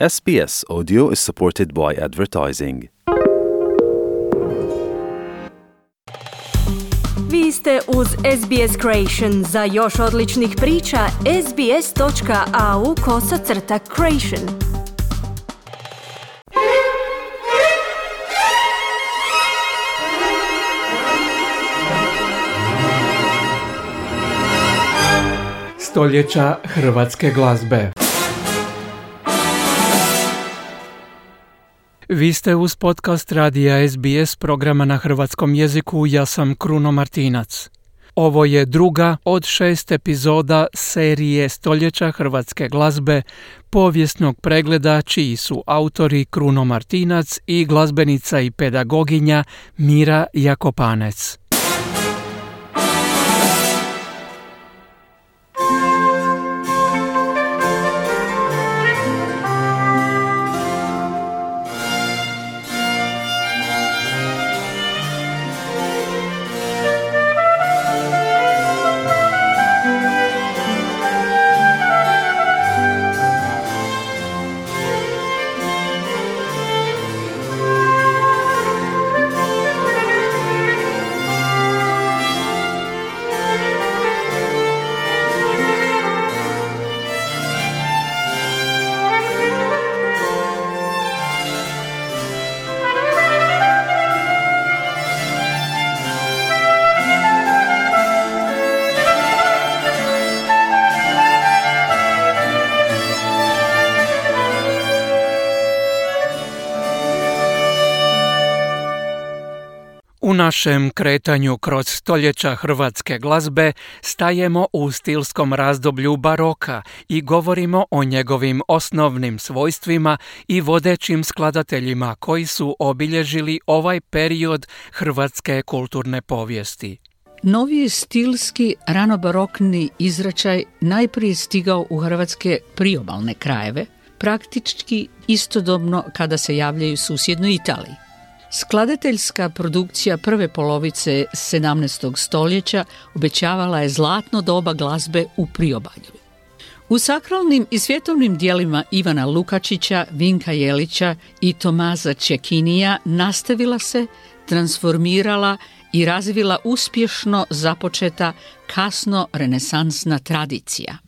SBS Audio is supported by advertising. Vi ste uz SBS Creation. Za još odličnih priča, sbs.au kosacrta creation. Stoljeća hrvatske glazbe Vi ste uz podcast radija SBS programa na hrvatskom jeziku, ja sam Kruno Martinac. Ovo je druga od šest epizoda serije Stoljeća hrvatske glazbe, povijesnog pregleda čiji su autori Kruno Martinac i glazbenica i pedagoginja Mira Jakopanec. Našem kretanju kroz stoljeća hrvatske glazbe stajemo u stilskom razdoblju baroka i govorimo o njegovim osnovnim svojstvima i vodećim skladateljima koji su obilježili ovaj period hrvatske kulturne povijesti. Novi stilski ranobarokni izračaj najprije stigao u hrvatske priobalne krajeve, praktički istodobno kada se javljaju susjednoj Italiji. Skladateljska produkcija prve polovice 17. stoljeća obećavala je zlatno doba glazbe u priobalju. U sakralnim i svjetovnim dijelima Ivana Lukačića, Vinka Jelića i Tomaza Čekinija nastavila se, transformirala i razvila uspješno započeta kasno renesansna tradicija.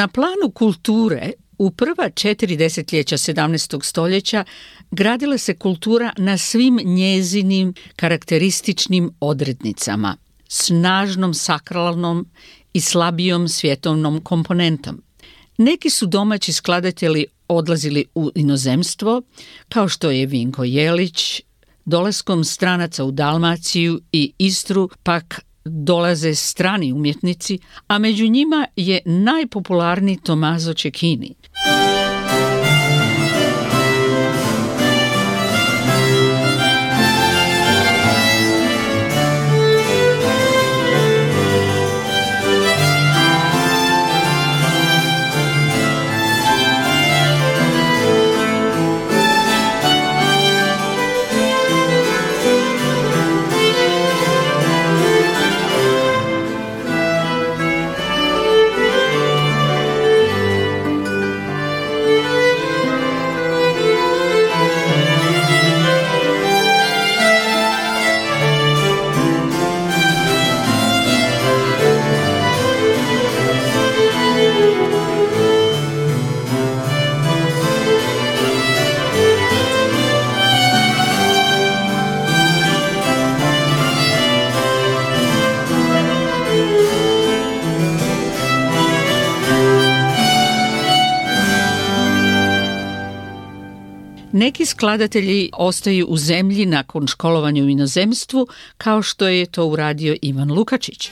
Na planu kulture u prva četiri desetljeća 17. stoljeća gradila se kultura na svim njezinim karakterističnim odrednicama, snažnom sakralnom i slabijom svjetovnom komponentom. Neki su domaći skladatelji odlazili u inozemstvo, kao što je Vinko Jelić, dolaskom stranaca u Dalmaciju i Istru pak dolaze strani umjetnici, a među njima je najpopularniji Tomazo Cecchini. Neki skladatelji ostaju u zemlji nakon školovanja u inozemstvu, kao što je to uradio Ivan Lukačić.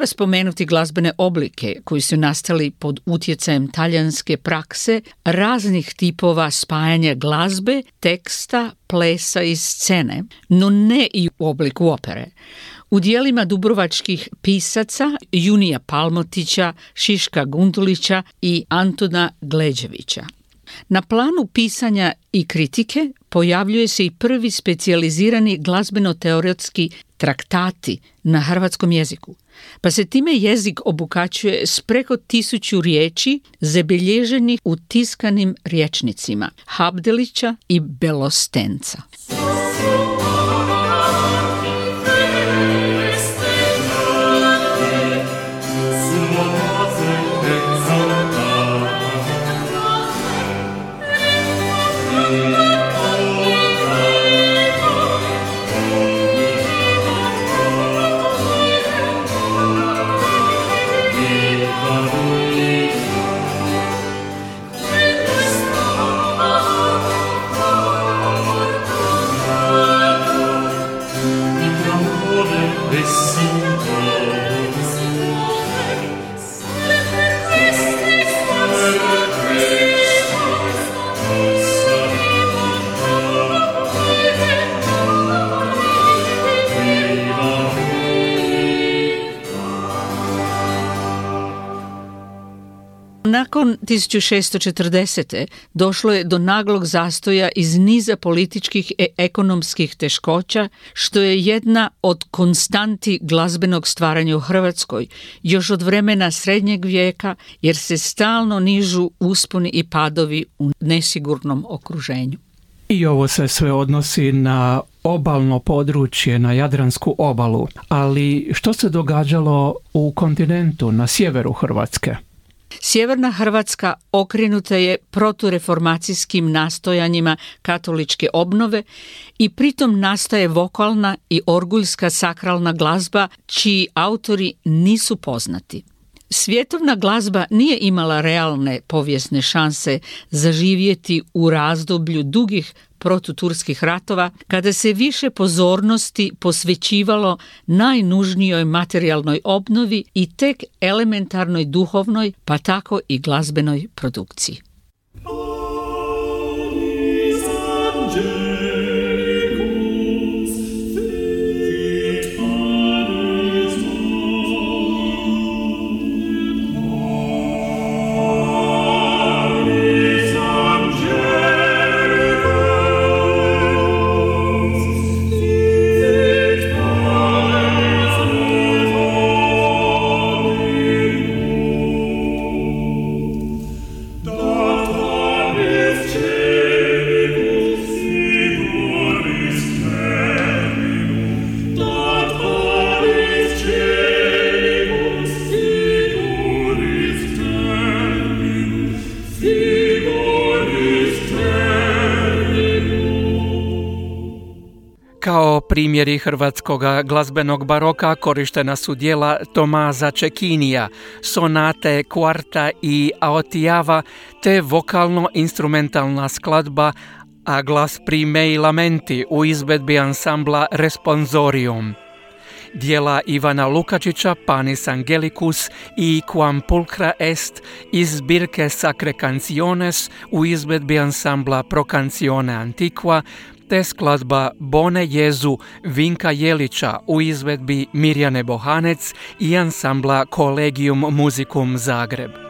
Treba spomenuti glazbene oblike koji su nastali pod utjecajem talijanske prakse raznih tipova spajanja glazbe, teksta, plesa i scene, no ne i u obliku opere. U dijelima dubrovačkih pisaca Junija Palmotića, Šiška Gundulića i Antona Gleđevića. Na planu pisanja i kritike pojavljuje se i prvi specijalizirani glazbeno-teoretski traktati na hrvatskom jeziku, pa se time jezik obukačuje s preko tisuću riječi zabilježenih u tiskanim riječnicima Habdelića i Belostenca. Nakon 1640. došlo je do naglog zastoja iz niza političkih i ekonomskih teškoća, što je jedna od konstanti glazbenog stvaranja u Hrvatskoj, još od vremena srednjeg vijeka, jer se stalno nižu usponi i padovi u nesigurnom okruženju. I ovo se sve odnosi na obalno područje, na Jadransku obalu, ali što se događalo u kontinentu, na sjeveru Hrvatske? Sjeverna Hrvatska okrenuta je protureformacijskim nastojanjima katoličke obnove i pritom nastaje vokalna i orguljska sakralna glazba čiji autori nisu poznati. Svjetovna glazba nije imala realne povijesne šanse zaživjeti u razdoblju dugih protuturskih ratova, kada se više pozornosti posvećivalo najnužnijoj materijalnoj obnovi i tek elementarnoj duhovnoj, pa tako i glazbenoj produkciji. Primjeri hrvatskog glazbenog baroka korištena su dijela Tomaza Čekinija, sonate, kvarta i aotijava, te vokalno-instrumentalna skladba a glas prime i lamenti u izvedbi ansambla Responsorium. Dijela Ivana Lukačića Panis Angelicus i Quam Pulcra Est iz zbirke Sacre Canciones u izvedbi ansambla Pro Cancione Antiqua te skladba Bone Jezu Vinka Jelića u izvedbi Mirjane Bohanec i ansambla Collegium Musicum Zagreb.